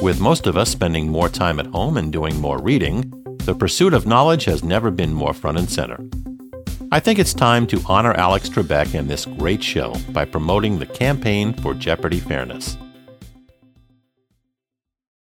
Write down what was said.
With most of us spending more time at home and doing more reading, the pursuit of knowledge has never been more front and center. I think it's time to honor Alex Trebek and this great show by promoting the Campaign for Jeopardy Fairness.